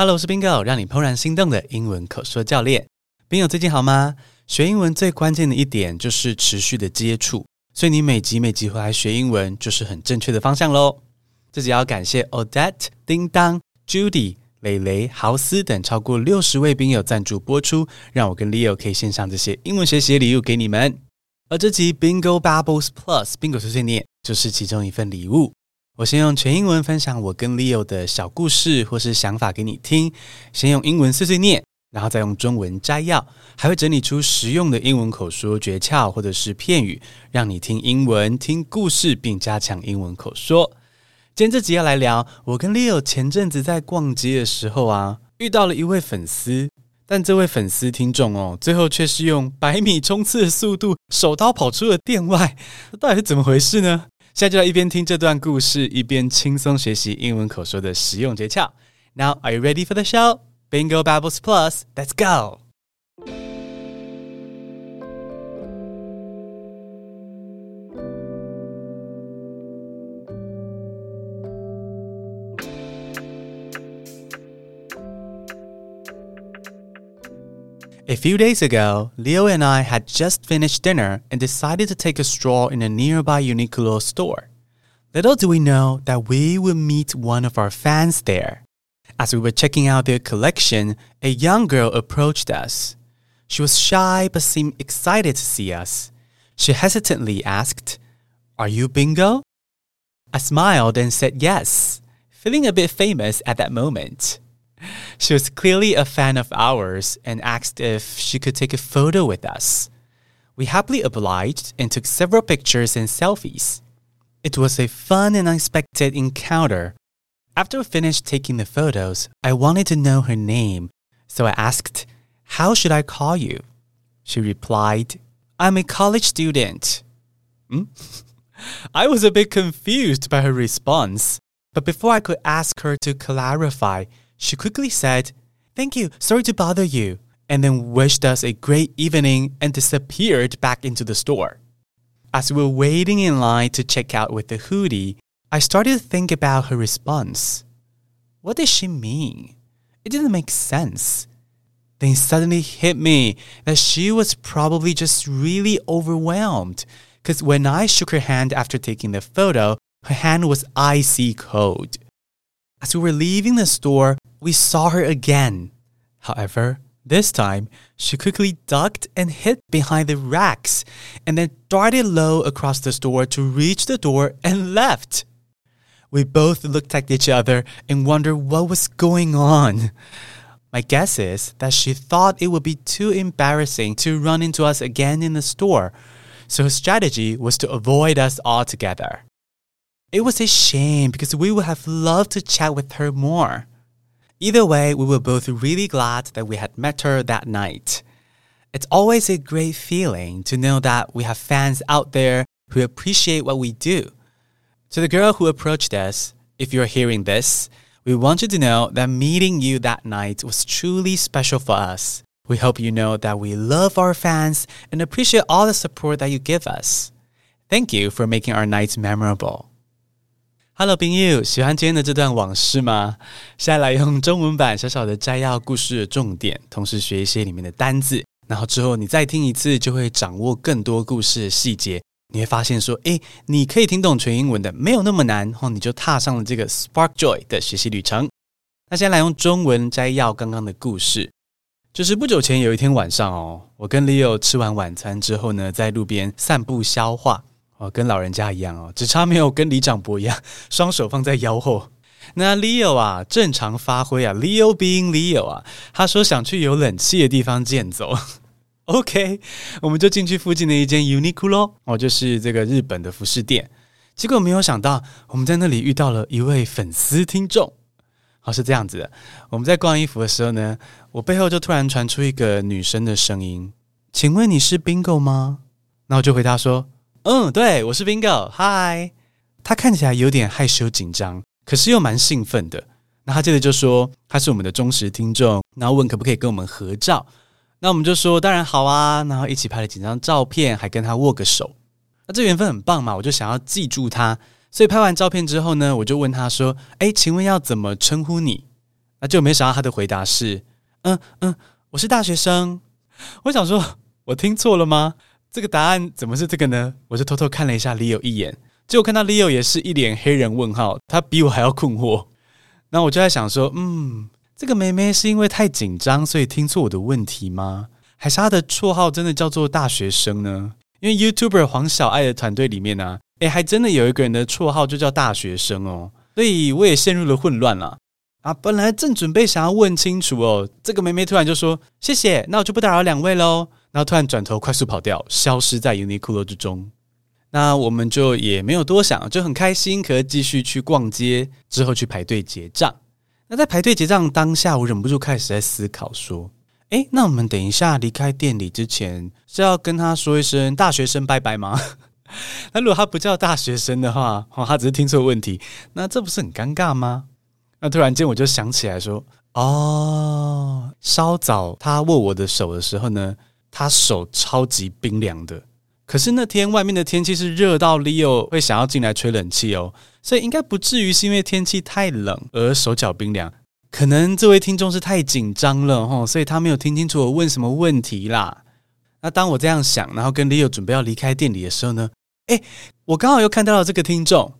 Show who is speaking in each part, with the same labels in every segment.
Speaker 1: Hello，我是 Bingo，让你怦然心动的英文口说教练。Bingo 最近好吗？学英文最关键的一点就是持续的接触，所以你每集每集回来学英文就是很正确的方向喽。这集要感谢 Odette、叮当、Judy、蕾蕾、豪斯等超过六十位 Bingo 赞助播出，让我跟 Leo 可以献上这些英文学习的礼物给你们。而这集 Bingo Bubbles Plus Bingo 碎碎念就是其中一份礼物。我先用全英文分享我跟 Leo 的小故事或是想法给你听，先用英文碎碎念，然后再用中文摘要，还会整理出实用的英文口说诀窍或者是片语，让你听英文、听故事并加强英文口说。今天这集要来聊，我跟 Leo 前阵子在逛街的时候啊，遇到了一位粉丝，但这位粉丝听众哦，最后却是用百米冲刺的速度手刀跑出了店外，到底是怎么回事呢？现在就来一边听这段故事，一边轻松学习英文口说的实用诀窍。Now, are you ready for the show? Bingo Babbles Plus, let's go! A few days ago, Leo and I had just finished dinner and decided to take a stroll in a nearby Uniqlo store. Little do we know that we would meet one of our fans there. As we were checking out their collection, a young girl approached us. She was shy but seemed excited to see us. She hesitantly asked, Are you Bingo? I smiled and said yes, feeling a bit famous at that moment. She was clearly a fan of ours and asked if she could take a photo with us. We happily obliged and took several pictures and selfies. It was a fun and unexpected encounter. After we finished taking the photos, I wanted to know her name, so I asked, How should I call you? She replied, I'm a college student. Hmm? I was a bit confused by her response, but before I could ask her to clarify, she quickly said, Thank you, sorry to bother you, and then wished us a great evening and disappeared back into the store. As we were waiting in line to check out with the hoodie, I started to think about her response. What did she mean? It didn't make sense. Then suddenly hit me that she was probably just really overwhelmed because when I shook her hand after taking the photo, her hand was icy cold. As we were leaving the store, we saw her again. However, this time, she quickly ducked and hid behind the racks and then darted low across the store to reach the door and left. We both looked at each other and wondered what was going on. My guess is that she thought it would be too embarrassing to run into us again in the store, so her strategy was to avoid us altogether. It was a shame because we would have loved to chat with her more. Either way, we were both really glad that we had met her that night. It's always a great feeling to know that we have fans out there who appreciate what we do. To the girl who approached us, if you're hearing this, we want you to know that meeting you that night was truly special for us. We hope you know that we love our fans and appreciate all the support that you give us. Thank you for making our nights memorable. Hello，朋友，喜欢今天的这段往事吗？现在来用中文版小小的摘要故事的重点，同时学一些里面的单字，然后之后你再听一次，就会掌握更多故事的细节。你会发现说，诶，你可以听懂全英文的，没有那么难，然后你就踏上了这个 Spark Joy 的学习旅程。那先来用中文摘要刚刚的故事，就是不久前有一天晚上哦，我跟 Leo 吃完晚餐之后呢，在路边散步消化。哦，跟老人家一样哦，只差没有跟李长博一样，双手放在腰后。那 Leo 啊，正常发挥啊，Leo being Leo 啊，他说想去有冷气的地方健走。OK，我们就进去附近的一间 Uniqlo 哦，就是这个日本的服饰店。结果没有想到，我们在那里遇到了一位粉丝听众。哦，是这样子的，我们在逛衣服的时候呢，我背后就突然传出一个女生的声音：“请问你是 Bingo 吗？”那我就回答说。嗯，对，我是 Bingo，嗨。他看起来有点害羞紧张，可是又蛮兴奋的。那他接着就说他是我们的忠实听众，然后问可不可以跟我们合照。那我们就说当然好啊，然后一起拍了几张照片，还跟他握个手。那这缘分很棒嘛，我就想要记住他。所以拍完照片之后呢，我就问他说：“哎，请问要怎么称呼你？”那就没想到他的回答是：“嗯嗯，我是大学生。”我想说，我听错了吗？这个答案怎么是这个呢？我就偷偷看了一下 Leo 一眼，结果看到 Leo 也是一脸黑人问号，他比我还要困惑。那我就在想说，嗯，这个妹妹是因为太紧张，所以听错我的问题吗？还是她的绰号真的叫做大学生呢？因为 YouTuber 黄小爱的团队里面呢、啊，诶，还真的有一个人的绰号就叫大学生哦，所以我也陷入了混乱了。啊，本来正准备想要问清楚哦，这个妹妹突然就说谢谢，那我就不打扰两位喽。然后突然转头快速跑掉，消失在 Uniqlo 之中。那我们就也没有多想，就很开心，可以继续去逛街，之后去排队结账。那在排队结账当下，我忍不住开始在思考说，诶，那我们等一下离开店里之前，是要跟他说一声大学生拜拜吗？那如果他不叫大学生的话，哦，他只是听错问题，那这不是很尴尬吗？那突然间我就想起来说，哦，稍早他握我的手的时候呢，他手超级冰凉的。可是那天外面的天气是热到 Leo 会想要进来吹冷气哦，所以应该不至于是因为天气太冷而手脚冰凉。可能这位听众是太紧张了哦，所以他没有听清楚我问什么问题啦。那当我这样想，然后跟 Leo 准备要离开店里的时候呢，诶，我刚好又看到了这个听众。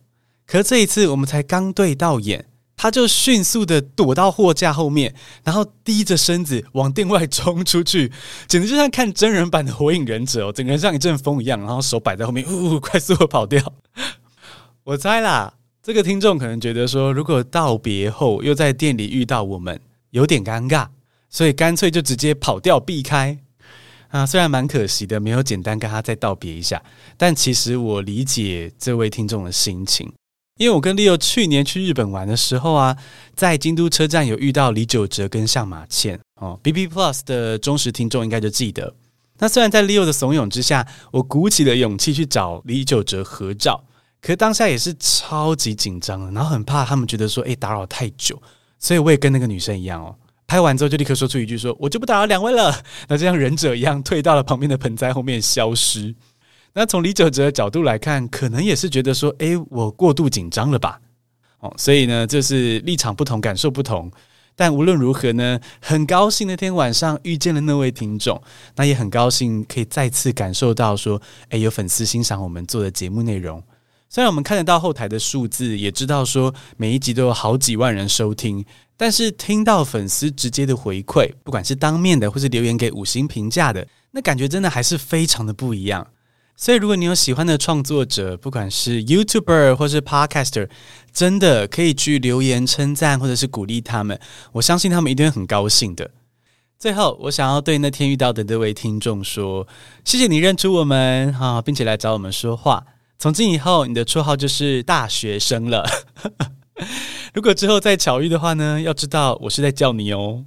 Speaker 1: 可这一次我们才刚对到眼。他就迅速的躲到货架后面，然后低着身子往店外冲出去，简直就像看真人版的火影忍者哦，整个人像一阵风一样，然后手摆在后面，呜呜，快速的跑掉。我猜啦，这个听众可能觉得说，如果道别后又在店里遇到我们，有点尴尬，所以干脆就直接跑掉避开。啊，虽然蛮可惜的，没有简单跟他再道别一下，但其实我理解这位听众的心情。因为我跟 Leo 去年去日本玩的时候啊，在京都车站有遇到李玖哲跟上马倩哦，B B Plus 的忠实听众应该就记得。那虽然在 Leo 的怂恿之下，我鼓起了勇气去找李玖哲合照，可是当下也是超级紧张的，然后很怕他们觉得说，诶，打扰太久，所以我也跟那个女生一样哦，拍完之后就立刻说出一句说，我就不打扰两位了，那就像忍者一样退到了旁边的盆栽后面消失。那从李玖哲的角度来看，可能也是觉得说，诶，我过度紧张了吧？哦，所以呢，就是立场不同，感受不同。但无论如何呢，很高兴那天晚上遇见了那位听众，那也很高兴可以再次感受到说，诶，有粉丝欣赏我们做的节目内容。虽然我们看得到后台的数字，也知道说每一集都有好几万人收听，但是听到粉丝直接的回馈，不管是当面的或是留言给五星评价的，那感觉真的还是非常的不一样。所以，如果你有喜欢的创作者，不管是 YouTuber 或是 Podcaster，真的可以去留言称赞或者是鼓励他们，我相信他们一定会很高兴的。最后，我想要对那天遇到的那位听众说：谢谢你认出我们哈，并且来找我们说话。从今以后，你的绰号就是大学生了。如果之后再巧遇的话呢，要知道我是在叫你哦。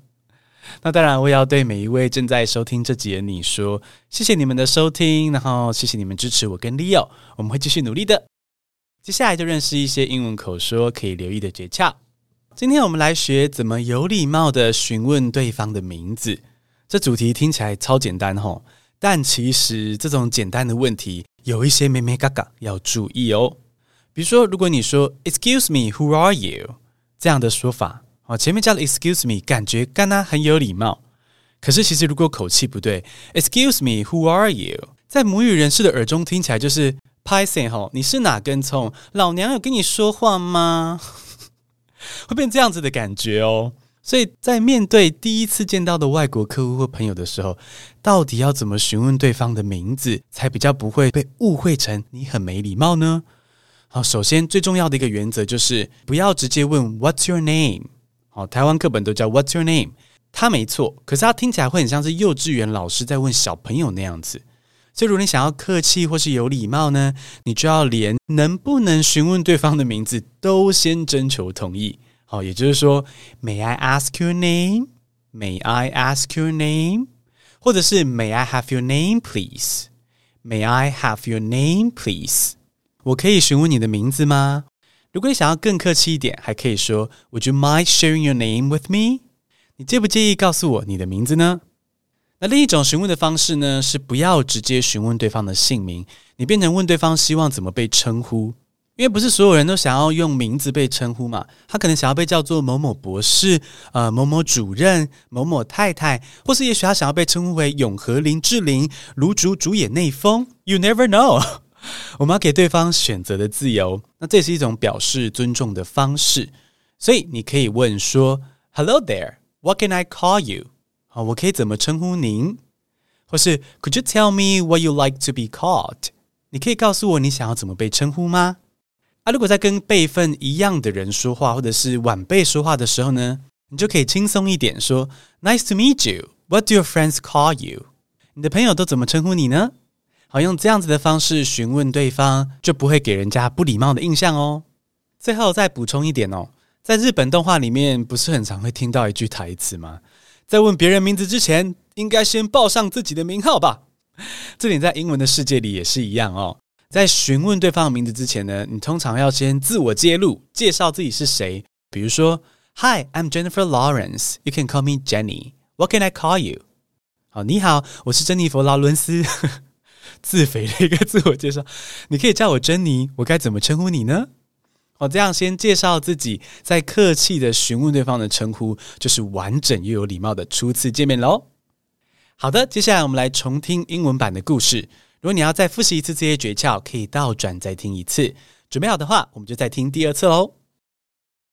Speaker 1: 那当然，我也要对每一位正在收听这集的你说，谢谢你们的收听，然后谢谢你们支持我跟 Leo，我们会继续努力的。接下来就认识一些英文口说可以留意的诀窍。今天我们来学怎么有礼貌的询问对方的名字。这主题听起来超简单吼，但其实这种简单的问题有一些眉眉角角要注意哦。比如说，如果你说 “Excuse me, who are you？” 这样的说法。哦，前面加了 excuse me，感觉刚刚很有礼貌。可是其实如果口气不对，excuse me，who are you？在母语人士的耳中听起来就是拍谢吼，你是哪根葱？老娘有跟你说话吗？会变这样子的感觉哦。所以在面对第一次见到的外国客户或朋友的时候，到底要怎么询问对方的名字，才比较不会被误会成你很没礼貌呢？好，首先最重要的一个原则就是不要直接问 What's your name？好，台湾课本都叫 What's your name？他没错，可是他听起来会很像是幼稚园老师在问小朋友那样子。所以，如果你想要客气或是有礼貌呢，你就要连能不能询问对方的名字都先征求同意。好，也就是说，May I ask your name？May I ask your name？或者是 May I have your name, please？May I have your name, please？我可以询问你的名字吗？如果你想要更客气一点，还可以说 Would you mind sharing your name with me？你介不介意告诉我你的名字呢？那另一种询问的方式呢，是不要直接询问对方的姓名，你变成问对方希望怎么被称呼。因为不是所有人都想要用名字被称呼嘛，他可能想要被叫做某某博士、呃某某主任、某某太太，或是也许他想要被称呼为永和林志玲、卢竹主演内丰。You never know，我们要给对方选择的自由，那这是一种表示尊重的方式。所以你可以问说：“Hello there, what can I call you？” 啊，我可以怎么称呼您？或是 “Could you tell me what you like to be called？” 你可以告诉我你想要怎么被称呼吗？啊，如果在跟辈分一样的人说话，或者是晚辈说话的时候呢，你就可以轻松一点说：“Nice to meet you. What do your friends call you？” 你的朋友都怎么称呼你呢？好，用这样子的方式询问对方，就不会给人家不礼貌的印象哦。最后再补充一点哦，在日本动画里面，不是很常会听到一句台词吗？在问别人名字之前，应该先报上自己的名号吧。这点在英文的世界里也是一样哦。在询问对方的名字之前呢，你通常要先自我揭露，介绍自己是谁。比如说，Hi, I'm Jennifer Lawrence. You can call me Jenny. What can I call you? 好，你好，我是珍妮佛劳伦斯。自肥的一个自我介绍，你可以叫我珍妮。我该怎么称呼你呢？好，这样先介绍自己，再客气的询问对方的称呼，就是完整又有礼貌的初次见面喽。好的，接下来我们来重听英文版的故事。如果你要再复习一次这些诀窍，可以倒转再听一次。准备好的话，我们就再听第二次喽。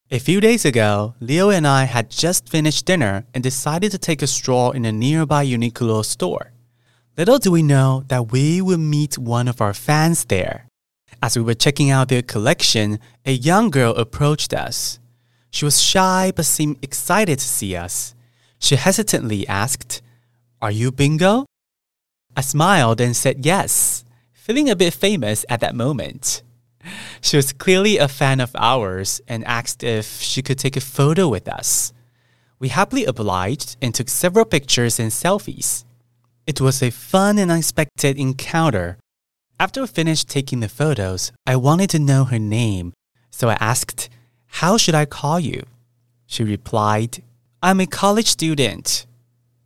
Speaker 1: A few days ago, Leo and I had just finished dinner and decided to take a stroll in a nearby Uniqlo store. Little do we know that we would meet one of our fans there. As we were checking out their collection, a young girl approached us. She was shy but seemed excited to see us. She hesitantly asked, Are you Bingo? I smiled and said yes, feeling a bit famous at that moment. She was clearly a fan of ours and asked if she could take a photo with us. We happily obliged and took several pictures and selfies. It was a fun and unexpected encounter. After we finished taking the photos, I wanted to know her name, so I asked, How should I call you? She replied, I'm a college student.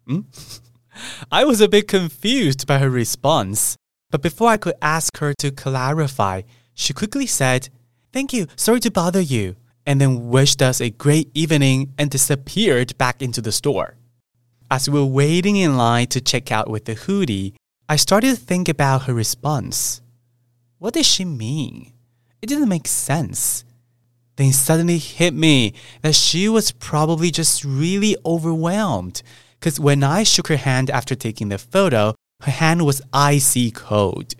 Speaker 1: Hmm? I was a bit confused by her response, but before I could ask her to clarify, she quickly said, Thank you, sorry to bother you, and then wished us a great evening and disappeared back into the store. As we were waiting in line to check out with the hoodie, I started to think about her response. What did she mean? It didn't make sense. Then suddenly hit me that she was probably just really overwhelmed because when I shook her hand after taking the photo, her hand was icy cold.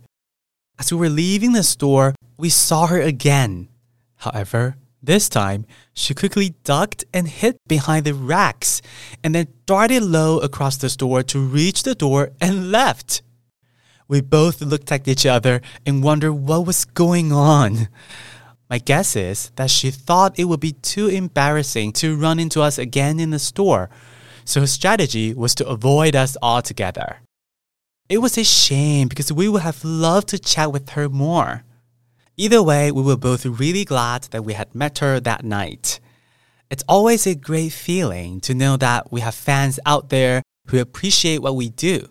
Speaker 1: As we were leaving the store, we saw her again. However, this time, she quickly ducked and hid behind the racks and then darted low across the store to reach the door and left. We both looked at each other and wondered what was going on. My guess is that she thought it would be too embarrassing to run into us again in the store so her strategy was to avoid us altogether. It was a shame because we would have loved to chat with her more. Either way, we were both really glad that we had met her that night. It's always a great feeling to know that we have fans out there who appreciate what we do.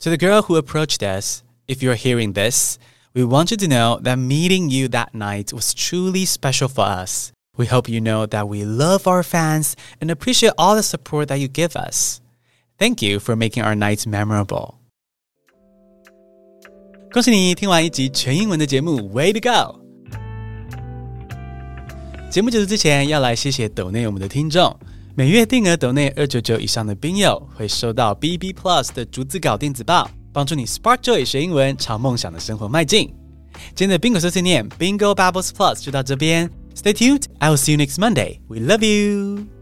Speaker 1: To the girl who approached us, if you're hearing this, we want you to know that meeting you that night was truly special for us. We hope you know that we love our fans and appreciate all the support that you give us. Thank you for making our nights memorable. 恭喜你听完一集全英文的节目，Way to go！节目结束之前，要来谢谢抖内我们的听众。每月定额抖内二九九以上的宾友，会收到 BB Plus 的逐字稿电子报，帮助你 Spark Joy 学英文，朝梦想的生活迈进。今天的宾果碎碎念 Bingo Bubbles Plus 就到这边。Stay tuned. I will see you next Monday. We love you.